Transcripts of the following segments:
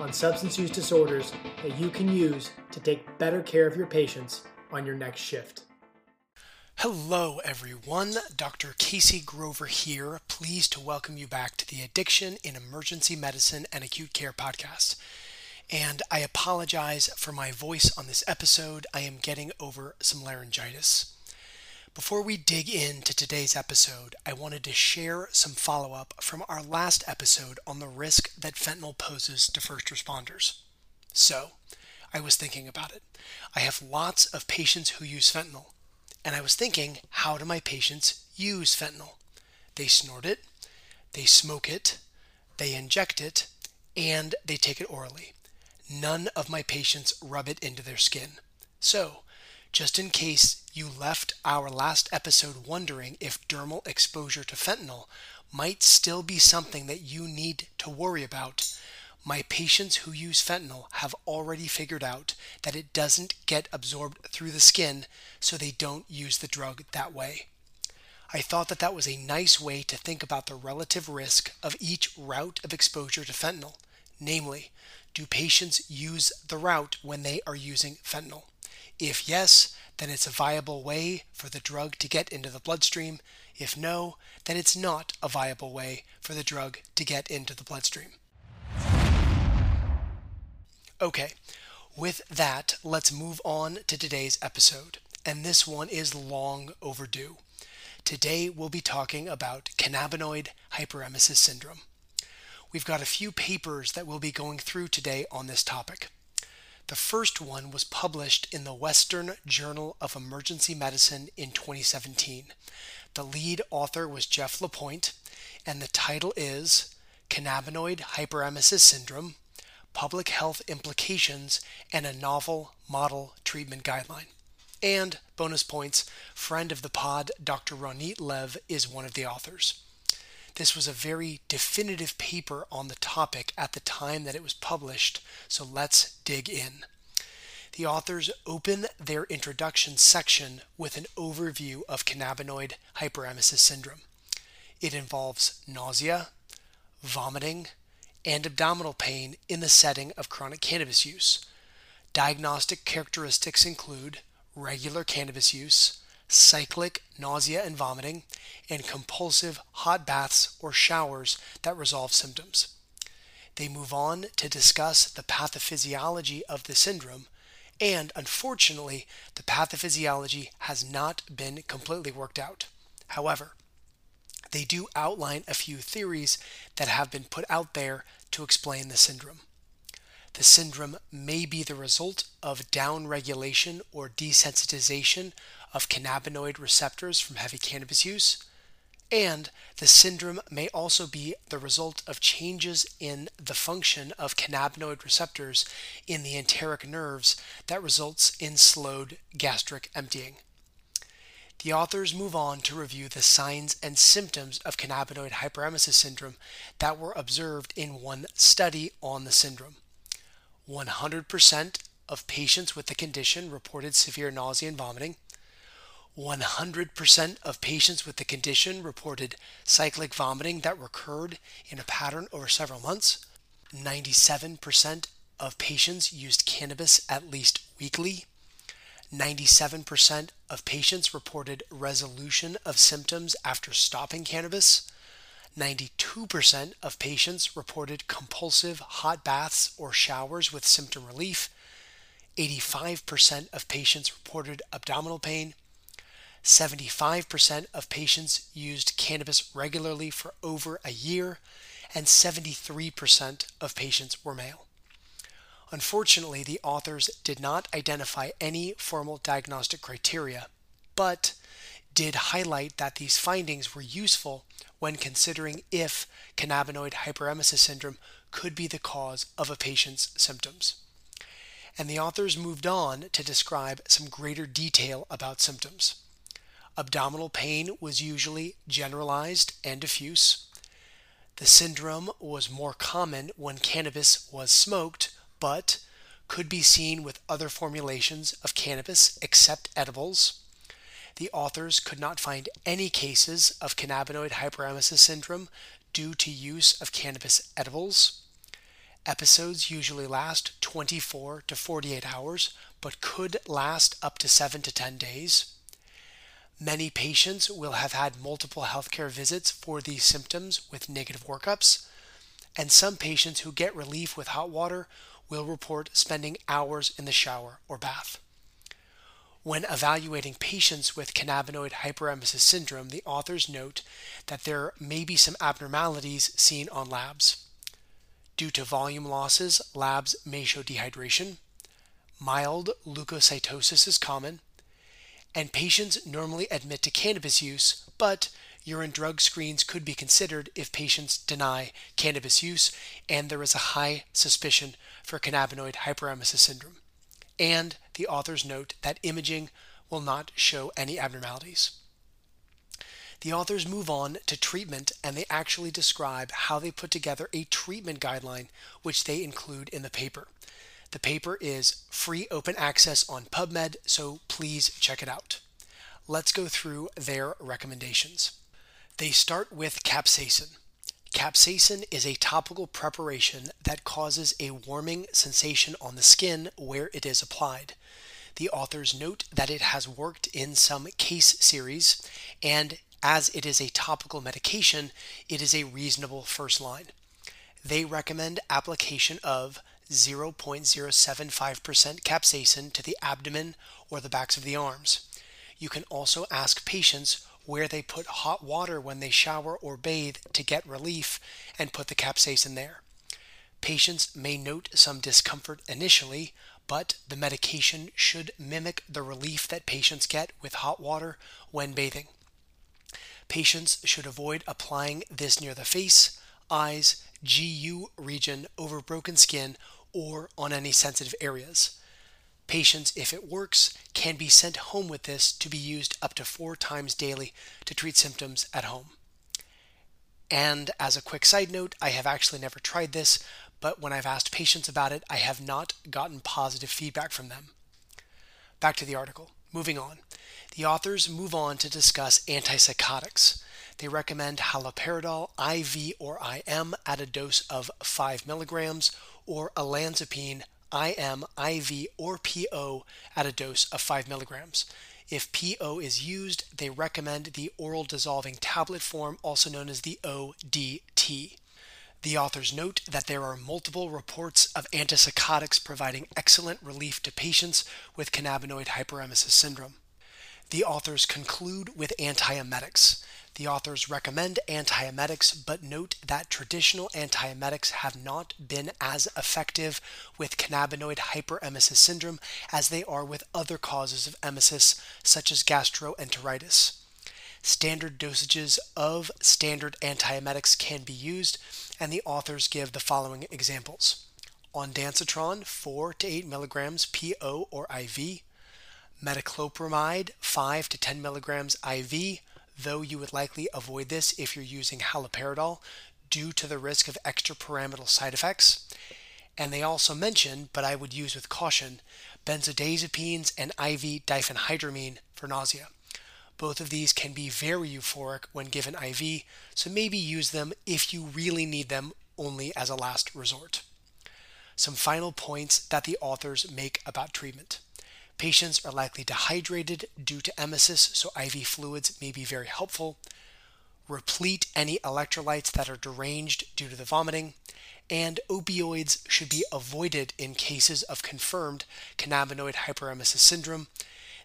on substance use disorders that you can use to take better care of your patients on your next shift. Hello, everyone. Dr. Casey Grover here. Pleased to welcome you back to the Addiction in Emergency Medicine and Acute Care podcast. And I apologize for my voice on this episode. I am getting over some laryngitis. Before we dig into today's episode, I wanted to share some follow up from our last episode on the risk that fentanyl poses to first responders. So, I was thinking about it. I have lots of patients who use fentanyl, and I was thinking, how do my patients use fentanyl? They snort it, they smoke it, they inject it, and they take it orally. None of my patients rub it into their skin. So, just in case you left our last episode wondering if dermal exposure to fentanyl might still be something that you need to worry about, my patients who use fentanyl have already figured out that it doesn't get absorbed through the skin, so they don't use the drug that way. I thought that that was a nice way to think about the relative risk of each route of exposure to fentanyl. Namely, do patients use the route when they are using fentanyl? If yes, then it's a viable way for the drug to get into the bloodstream. If no, then it's not a viable way for the drug to get into the bloodstream. Okay, with that, let's move on to today's episode. And this one is long overdue. Today, we'll be talking about cannabinoid hyperemesis syndrome. We've got a few papers that we'll be going through today on this topic. The first one was published in the Western Journal of Emergency Medicine in 2017. The lead author was Jeff Lapoint, and the title is Cannabinoid Hyperemesis Syndrome Public Health Implications and a Novel Model Treatment Guideline. And bonus points, friend of the pod, Dr. Ronit Lev, is one of the authors. This was a very definitive paper on the topic at the time that it was published, so let's dig in. The authors open their introduction section with an overview of cannabinoid hyperemesis syndrome. It involves nausea, vomiting, and abdominal pain in the setting of chronic cannabis use. Diagnostic characteristics include regular cannabis use, cyclic nausea and vomiting, and compulsive hot baths or showers that resolve symptoms. They move on to discuss the pathophysiology of the syndrome, and unfortunately, the pathophysiology has not been completely worked out. However, they do outline a few theories that have been put out there to explain the syndrome. The syndrome may be the result of downregulation or desensitization of cannabinoid receptors from heavy cannabis use, and the syndrome may also be the result of changes in the function of cannabinoid receptors in the enteric nerves that results in slowed gastric emptying. The authors move on to review the signs and symptoms of cannabinoid hyperemesis syndrome that were observed in one study on the syndrome. 100% of patients with the condition reported severe nausea and vomiting. 100% of patients with the condition reported cyclic vomiting that recurred in a pattern over several months. 97% of patients used cannabis at least weekly. 97% of patients reported resolution of symptoms after stopping cannabis. 92% of patients reported compulsive hot baths or showers with symptom relief. 85% of patients reported abdominal pain. 75% of patients used cannabis regularly for over a year, and 73% of patients were male. Unfortunately, the authors did not identify any formal diagnostic criteria, but did highlight that these findings were useful when considering if cannabinoid hyperemesis syndrome could be the cause of a patient's symptoms. and the authors moved on to describe some greater detail about symptoms. Abdominal pain was usually generalized and diffuse. The syndrome was more common when cannabis was smoked, but could be seen with other formulations of cannabis except edibles. The authors could not find any cases of cannabinoid hyperemesis syndrome due to use of cannabis edibles. Episodes usually last 24 to 48 hours, but could last up to 7 to 10 days. Many patients will have had multiple healthcare visits for these symptoms with negative workups, and some patients who get relief with hot water will report spending hours in the shower or bath. When evaluating patients with cannabinoid hyperemesis syndrome, the authors note that there may be some abnormalities seen on labs. Due to volume losses, labs may show dehydration. Mild leukocytosis is common, and patients normally admit to cannabis use, but urine drug screens could be considered if patients deny cannabis use and there is a high suspicion for cannabinoid hyperemesis syndrome. And the authors note that imaging will not show any abnormalities. The authors move on to treatment and they actually describe how they put together a treatment guideline, which they include in the paper. The paper is free open access on PubMed, so please check it out. Let's go through their recommendations. They start with capsaicin. Capsaicin is a topical preparation that causes a warming sensation on the skin where it is applied. The authors note that it has worked in some case series, and as it is a topical medication, it is a reasonable first line. They recommend application of 0.075% capsaicin to the abdomen or the backs of the arms. You can also ask patients where they put hot water when they shower or bathe to get relief and put the capsaicin there. Patients may note some discomfort initially, but the medication should mimic the relief that patients get with hot water when bathing. Patients should avoid applying this near the face, eyes, GU region over broken skin or on any sensitive areas. Patients, if it works, can be sent home with this to be used up to four times daily to treat symptoms at home. And as a quick side note, I have actually never tried this, but when I've asked patients about it, I have not gotten positive feedback from them. Back to the article. Moving on. The authors move on to discuss antipsychotics. They recommend haloperidol IV or IM at a dose of 5 milligrams or olanzapine IM, IV, or PO at a dose of 5 milligrams. If PO is used, they recommend the oral dissolving tablet form, also known as the ODT. The authors note that there are multiple reports of antipsychotics providing excellent relief to patients with cannabinoid hyperemesis syndrome. The authors conclude with antiemetics. The authors recommend antiemetics, but note that traditional antiemetics have not been as effective with cannabinoid hyperemesis syndrome as they are with other causes of emesis, such as gastroenteritis. Standard dosages of standard antiemetics can be used, and the authors give the following examples. On Ondansetron 4 to 8 milligrams PO or IV, metoclopramide 5 to 10 milligrams IV, though you would likely avoid this if you're using haloperidol due to the risk of extrapyramidal side effects. And they also mention, but I would use with caution, benzodiazepines and IV diphenhydramine for nausea. Both of these can be very euphoric when given IV, so maybe use them if you really need them only as a last resort. Some final points that the authors make about treatment. Patients are likely dehydrated due to emesis, so IV fluids may be very helpful. Replete any electrolytes that are deranged due to the vomiting. And opioids should be avoided in cases of confirmed cannabinoid hyperemesis syndrome.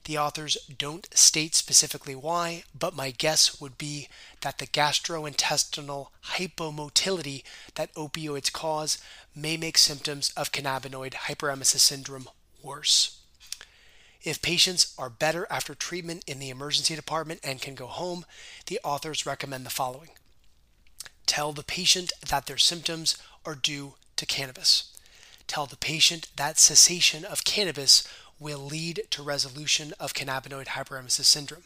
The authors don't state specifically why, but my guess would be that the gastrointestinal hypomotility that opioids cause may make symptoms of cannabinoid hyperemesis syndrome worse. If patients are better after treatment in the emergency department and can go home, the authors recommend the following Tell the patient that their symptoms are due to cannabis. tell the patient that cessation of cannabis will lead to resolution of cannabinoid hyperemesis syndrome.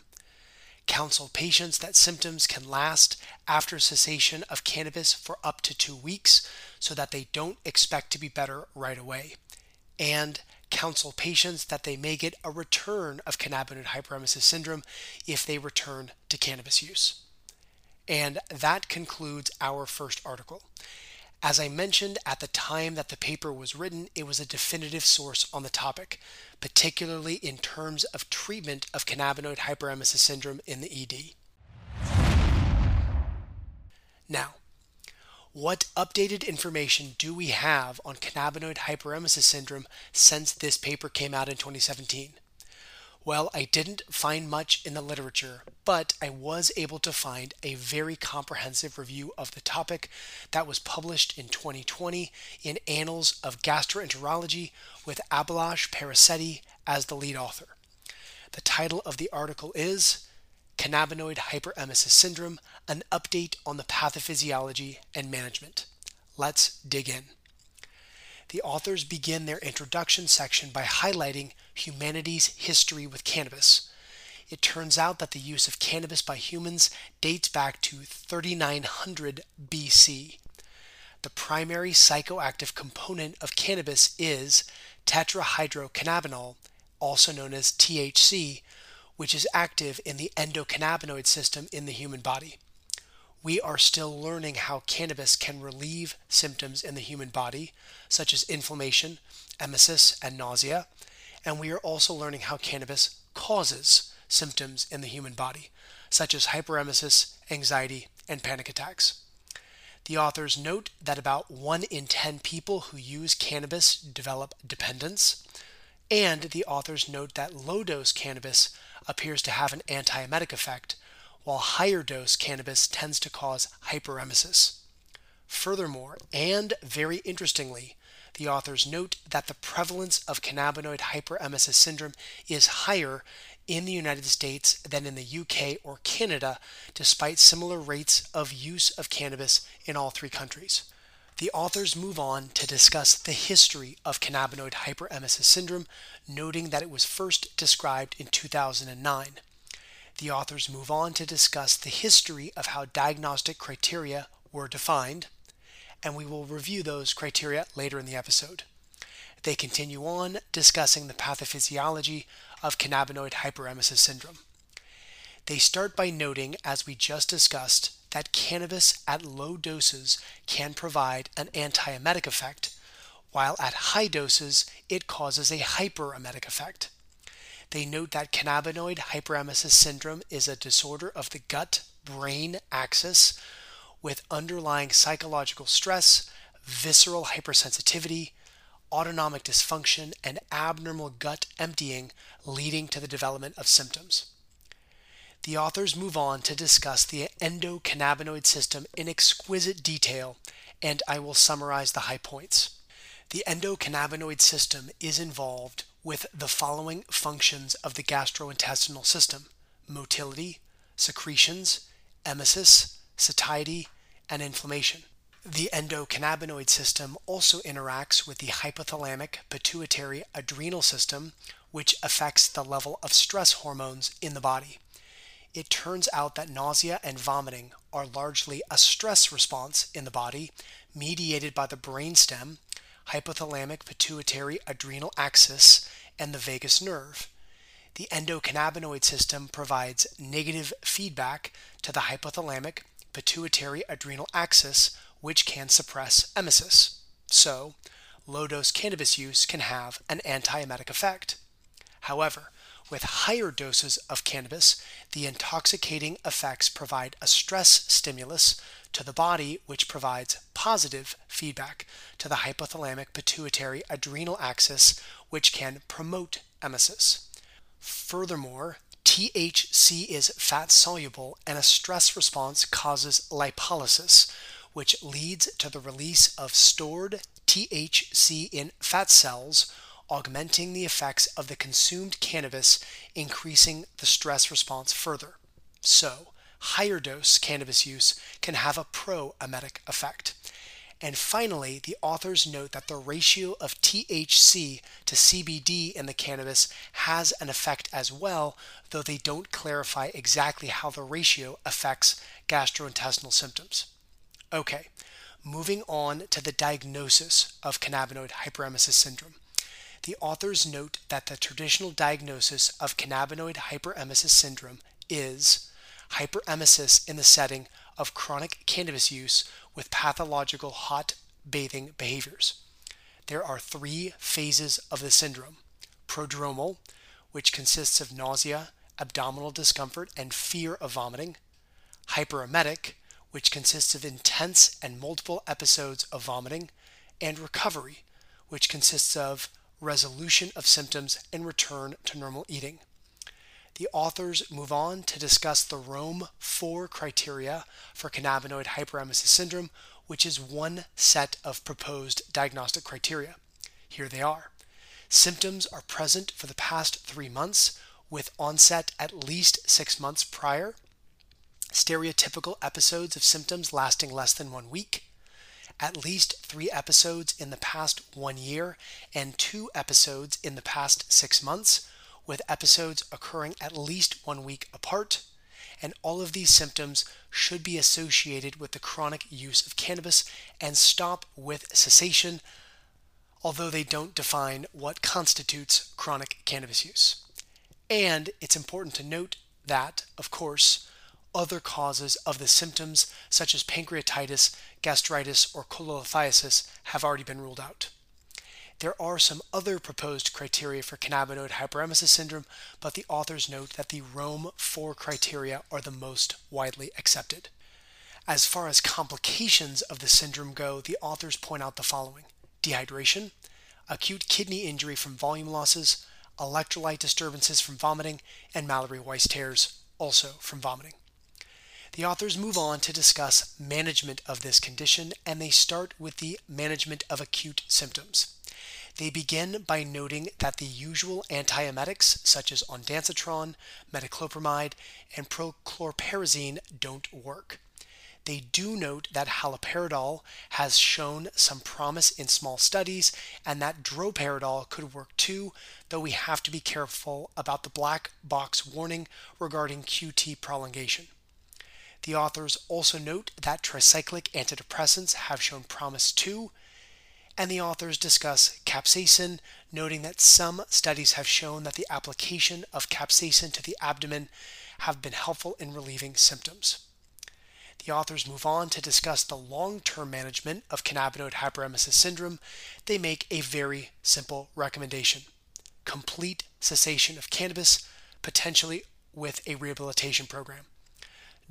Counsel patients that symptoms can last after cessation of cannabis for up to two weeks so that they don't expect to be better right away. And counsel patients that they may get a return of cannabinoid hyperemesis syndrome if they return to cannabis use. And that concludes our first article. As I mentioned at the time that the paper was written, it was a definitive source on the topic, particularly in terms of treatment of cannabinoid hyperemesis syndrome in the ED. Now, what updated information do we have on cannabinoid hyperemesis syndrome since this paper came out in 2017? Well, I didn't find much in the literature, but I was able to find a very comprehensive review of the topic that was published in 2020 in Annals of Gastroenterology with Abhilash Perisetti as the lead author. The title of the article is Cannabinoid Hyperemesis Syndrome An Update on the Pathophysiology and Management. Let's dig in. The authors begin their introduction section by highlighting humanity's history with cannabis. It turns out that the use of cannabis by humans dates back to 3900 BC. The primary psychoactive component of cannabis is tetrahydrocannabinol, also known as THC, which is active in the endocannabinoid system in the human body. We are still learning how cannabis can relieve symptoms in the human body, such as inflammation, emesis, and nausea, and we are also learning how cannabis causes symptoms in the human body, such as hyperemesis, anxiety, and panic attacks. The authors note that about 1 in 10 people who use cannabis develop dependence, and the authors note that low dose cannabis appears to have an antiemetic effect, while higher dose cannabis tends to cause hyperemesis. Furthermore, and very interestingly, the authors note that the prevalence of cannabinoid hyperemesis syndrome is higher in the United States than in the UK or Canada, despite similar rates of use of cannabis in all three countries. The authors move on to discuss the history of cannabinoid hyperemesis syndrome, noting that it was first described in 2009. The authors move on to discuss the history of how diagnostic criteria were defined, and we will review those criteria later in the episode. They continue on discussing the pathophysiology of cannabinoid hyperemesis syndrome. They start by noting, as we just discussed, that cannabis at low doses can provide an antiemetic effect, while at high doses it causes a hyperemetic effect. They note that cannabinoid hyperemesis syndrome is a disorder of the gut brain axis with underlying psychological stress, visceral hypersensitivity, autonomic dysfunction, and abnormal gut emptying leading to the development of symptoms. The authors move on to discuss the endocannabinoid system in exquisite detail, and I will summarize the high points. The endocannabinoid system is involved with the following functions of the gastrointestinal system motility, secretions, emesis, satiety, and inflammation. The endocannabinoid system also interacts with the hypothalamic pituitary adrenal system, which affects the level of stress hormones in the body. It turns out that nausea and vomiting are largely a stress response in the body, mediated by the brainstem, hypothalamic pituitary adrenal axis, and the vagus nerve. The endocannabinoid system provides negative feedback to the hypothalamic pituitary adrenal axis, which can suppress emesis. So, low dose cannabis use can have an antiemetic effect. However, with higher doses of cannabis, the intoxicating effects provide a stress stimulus to the body, which provides positive feedback to the hypothalamic pituitary adrenal axis, which can promote emesis. Furthermore, THC is fat soluble, and a stress response causes lipolysis, which leads to the release of stored THC in fat cells, augmenting the effects of the consumed cannabis, increasing the stress response further. So, higher dose cannabis use can have a pro emetic effect. And finally, the authors note that the ratio of THC to CBD in the cannabis has an effect as well, though they don't clarify exactly how the ratio affects gastrointestinal symptoms. Okay, moving on to the diagnosis of cannabinoid hyperemesis syndrome. The authors note that the traditional diagnosis of cannabinoid hyperemesis syndrome is hyperemesis in the setting of chronic cannabis use with pathological hot bathing behaviors. There are three phases of the syndrome prodromal, which consists of nausea, abdominal discomfort, and fear of vomiting, hyperemetic, which consists of intense and multiple episodes of vomiting, and recovery, which consists of resolution of symptoms and return to normal eating. The authors move on to discuss the Rome 4 criteria for cannabinoid hyperemesis syndrome, which is one set of proposed diagnostic criteria. Here they are. Symptoms are present for the past three months, with onset at least six months prior. Stereotypical episodes of symptoms lasting less than one week. At least three episodes in the past one year, and two episodes in the past six months with episodes occurring at least one week apart, and all of these symptoms should be associated with the chronic use of cannabis and stop with cessation, although they don't define what constitutes chronic cannabis use. And it's important to note that, of course, other causes of the symptoms, such as pancreatitis, gastritis, or cholelithiasis, have already been ruled out. There are some other proposed criteria for cannabinoid hyperemesis syndrome, but the authors note that the Rome 4 criteria are the most widely accepted. As far as complications of the syndrome go, the authors point out the following dehydration, acute kidney injury from volume losses, electrolyte disturbances from vomiting, and Mallory Weiss tears, also from vomiting. The authors move on to discuss management of this condition, and they start with the management of acute symptoms. They begin by noting that the usual antiemetics, such as ondansetron, metoclopramide, and prochlorperazine, don't work. They do note that haloperidol has shown some promise in small studies and that droperidol could work too, though we have to be careful about the black box warning regarding QT prolongation. The authors also note that tricyclic antidepressants have shown promise too, and the authors discuss capsaicin, noting that some studies have shown that the application of capsaicin to the abdomen have been helpful in relieving symptoms. The authors move on to discuss the long term management of cannabinoid hyperemesis syndrome. They make a very simple recommendation complete cessation of cannabis, potentially with a rehabilitation program.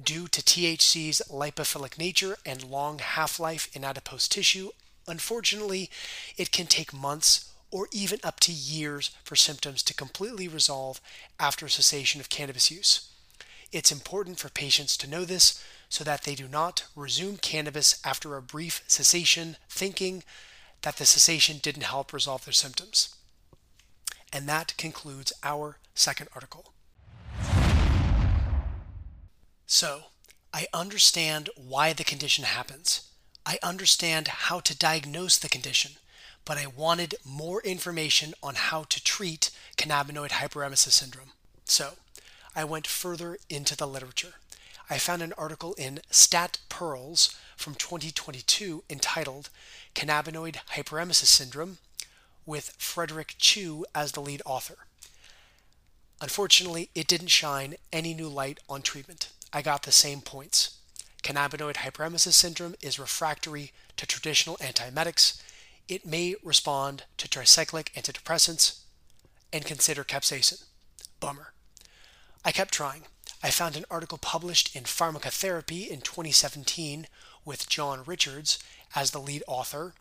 Due to THC's lipophilic nature and long half life in adipose tissue, Unfortunately, it can take months or even up to years for symptoms to completely resolve after cessation of cannabis use. It's important for patients to know this so that they do not resume cannabis after a brief cessation, thinking that the cessation didn't help resolve their symptoms. And that concludes our second article. So, I understand why the condition happens. I understand how to diagnose the condition, but I wanted more information on how to treat cannabinoid hyperemesis syndrome. So I went further into the literature. I found an article in Stat Pearls from 2022 entitled Cannabinoid Hyperemesis Syndrome with Frederick Chu as the lead author. Unfortunately, it didn't shine any new light on treatment. I got the same points. Cannabinoid hyperemesis syndrome is refractory to traditional antiemetics. It may respond to tricyclic antidepressants and consider capsaicin. Bummer. I kept trying. I found an article published in Pharmacotherapy in 2017 with John Richards as the lead author,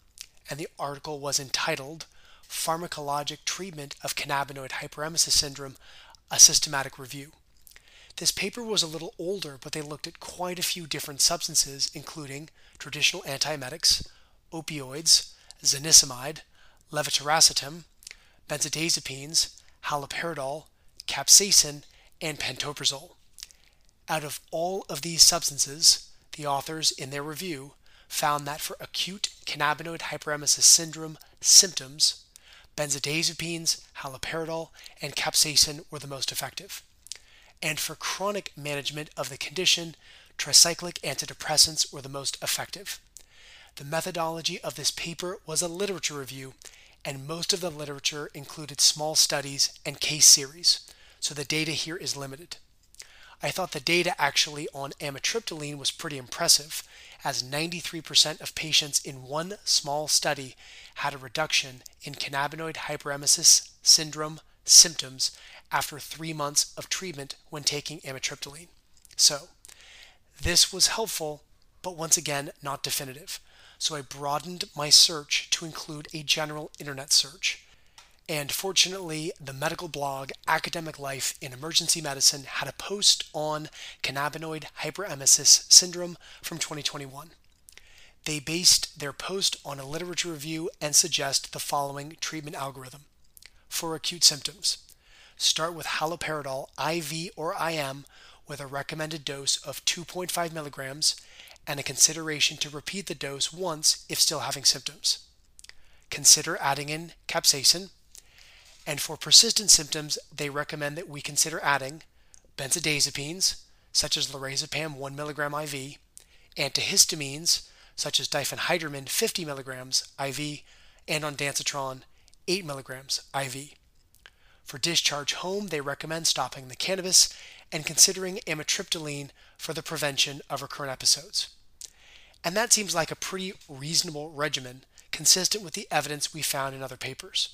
and the article was entitled Pharmacologic Treatment of Cannabinoid Hyperemesis Syndrome A Systematic Review. This paper was a little older, but they looked at quite a few different substances, including traditional antiemetics, opioids, zonisamide, levetiracetam, benzodiazepines, haloperidol, capsaicin, and pantoprazole. Out of all of these substances, the authors, in their review, found that for acute cannabinoid hyperemesis syndrome symptoms, benzodiazepines, haloperidol, and capsaicin were the most effective. And for chronic management of the condition, tricyclic antidepressants were the most effective. The methodology of this paper was a literature review, and most of the literature included small studies and case series, so the data here is limited. I thought the data actually on amitriptyline was pretty impressive, as 93% of patients in one small study had a reduction in cannabinoid hyperemesis syndrome symptoms after three months of treatment when taking amitriptyline. So, this was helpful, but once again, not definitive. So I broadened my search to include a general internet search. And fortunately, the medical blog Academic Life in Emergency Medicine had a post on cannabinoid hyperemesis syndrome from 2021. They based their post on a literature review and suggest the following treatment algorithm for acute symptoms. Start with haloperidol IV or IM with a recommended dose of 2.5 milligrams and a consideration to repeat the dose once if still having symptoms. Consider adding in capsaicin and for persistent symptoms, they recommend that we consider adding benzodiazepines, such as lorazepam 1 mg IV, antihistamines, such as diphenhydramine 50 mg IV, and ondansetron 8 mg IV. For discharge home, they recommend stopping the cannabis and considering amitriptyline for the prevention of recurrent episodes. And that seems like a pretty reasonable regimen consistent with the evidence we found in other papers.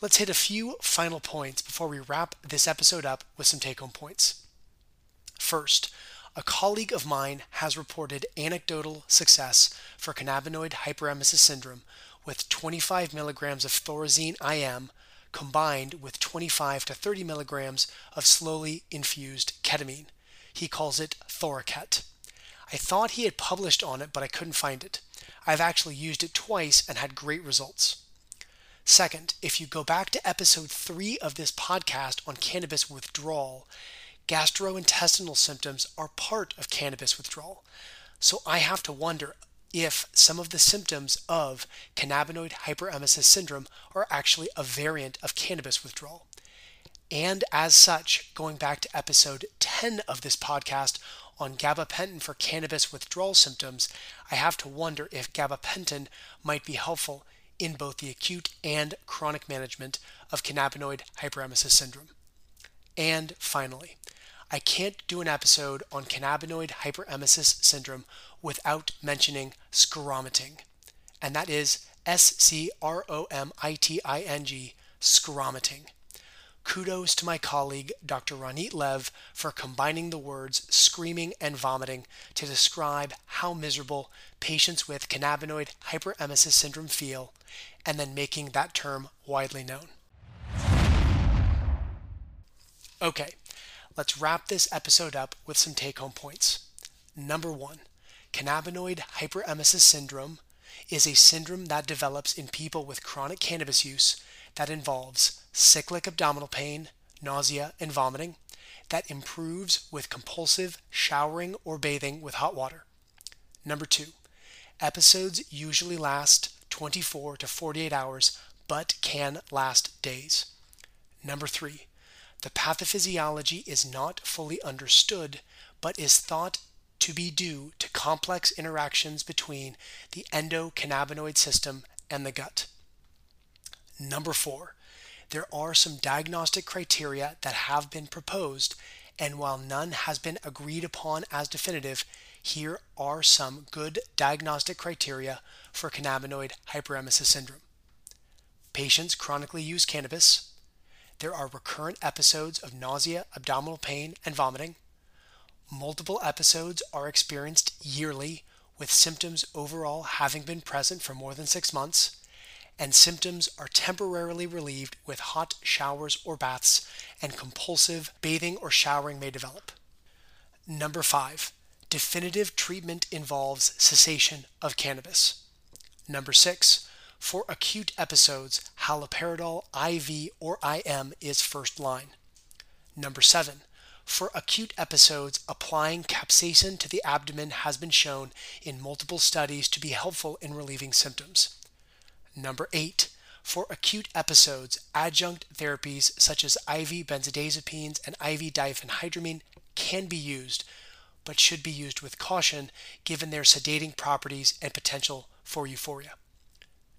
let's hit a few final points before we wrap this episode up with some take home points. First, a colleague of mine has reported anecdotal success for cannabinoid hyperemesis syndrome with 25 milligrams of thorazine IM combined with 25 to 30 milligrams of slowly infused ketamine. He calls it Thoraket. I thought he had published on it, but I couldn't find it. I've actually used it twice and had great results. Second, if you go back to episode three of this podcast on cannabis withdrawal, gastrointestinal symptoms are part of cannabis withdrawal. So I have to wonder if some of the symptoms of cannabinoid hyperemesis syndrome are actually a variant of cannabis withdrawal. And as such, going back to episode 10 of this podcast on gabapentin for cannabis withdrawal symptoms, I have to wonder if gabapentin might be helpful in both the acute and chronic management of cannabinoid hyperemesis syndrome. And finally, I can't do an episode on cannabinoid hyperemesis syndrome without mentioning scromiting, and that is S C R O M I T I N G, scromiting. Kudos to my colleague Dr. Ronit Lev for combining the words screaming and vomiting to describe how miserable patients with cannabinoid hyperemesis syndrome feel, and then making that term widely known. Okay, let's wrap this episode up with some take home points. Number one, cannabinoid hyperemesis syndrome is a syndrome that develops in people with chronic cannabis use that involves cyclic abdominal pain, nausea, and vomiting that improves with compulsive showering or bathing with hot water. Number two, episodes usually last 24 to 48 hours but can last days. Number three, the pathophysiology is not fully understood but is thought to be due to complex interactions between the endocannabinoid system and the gut. Number four, there are some diagnostic criteria that have been proposed, and while none has been agreed upon as definitive, here are some good diagnostic criteria for cannabinoid hyperemesis syndrome. Patients chronically use cannabis. There are recurrent episodes of nausea, abdominal pain, and vomiting. Multiple episodes are experienced yearly, with symptoms overall having been present for more than six months and symptoms are temporarily relieved with hot showers or baths, and compulsive bathing or showering may develop. Number five, definitive treatment involves cessation of cannabis. Number six, for acute episodes, haloperidol IV or IM is first line. Number seven, For acute episodes, applying capsaicin to the abdomen has been shown in multiple studies to be helpful in relieving symptoms. Number 8. For acute episodes, adjunct therapies such as IV benzodiazepines and IV diphenhydramine can be used, but should be used with caution given their sedating properties and potential for euphoria.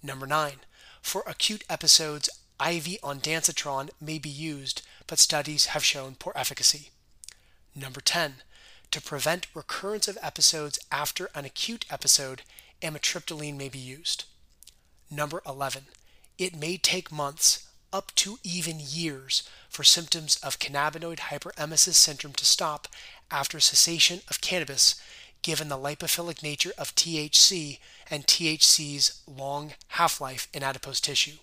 Number 9. For acute episodes, IV ondansetron may be used, but studies have shown poor efficacy. Number 10. To prevent recurrence of episodes after an acute episode, amitriptyline may be used. Number 11. It may take months, up to even years, for symptoms of cannabinoid hyperemesis syndrome to stop after cessation of cannabis, given the lipophilic nature of THC and THC's long half life in adipose tissue.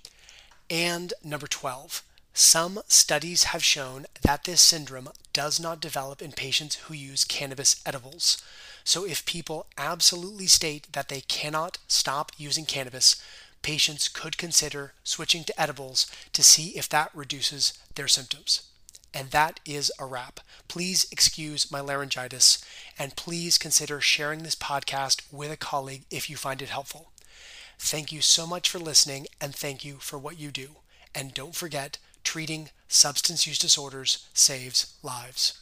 And number 12. Some studies have shown that this syndrome does not develop in patients who use cannabis edibles. So, if people absolutely state that they cannot stop using cannabis, patients could consider switching to edibles to see if that reduces their symptoms. And that is a wrap. Please excuse my laryngitis and please consider sharing this podcast with a colleague if you find it helpful. Thank you so much for listening and thank you for what you do. And don't forget, treating substance use disorders saves lives.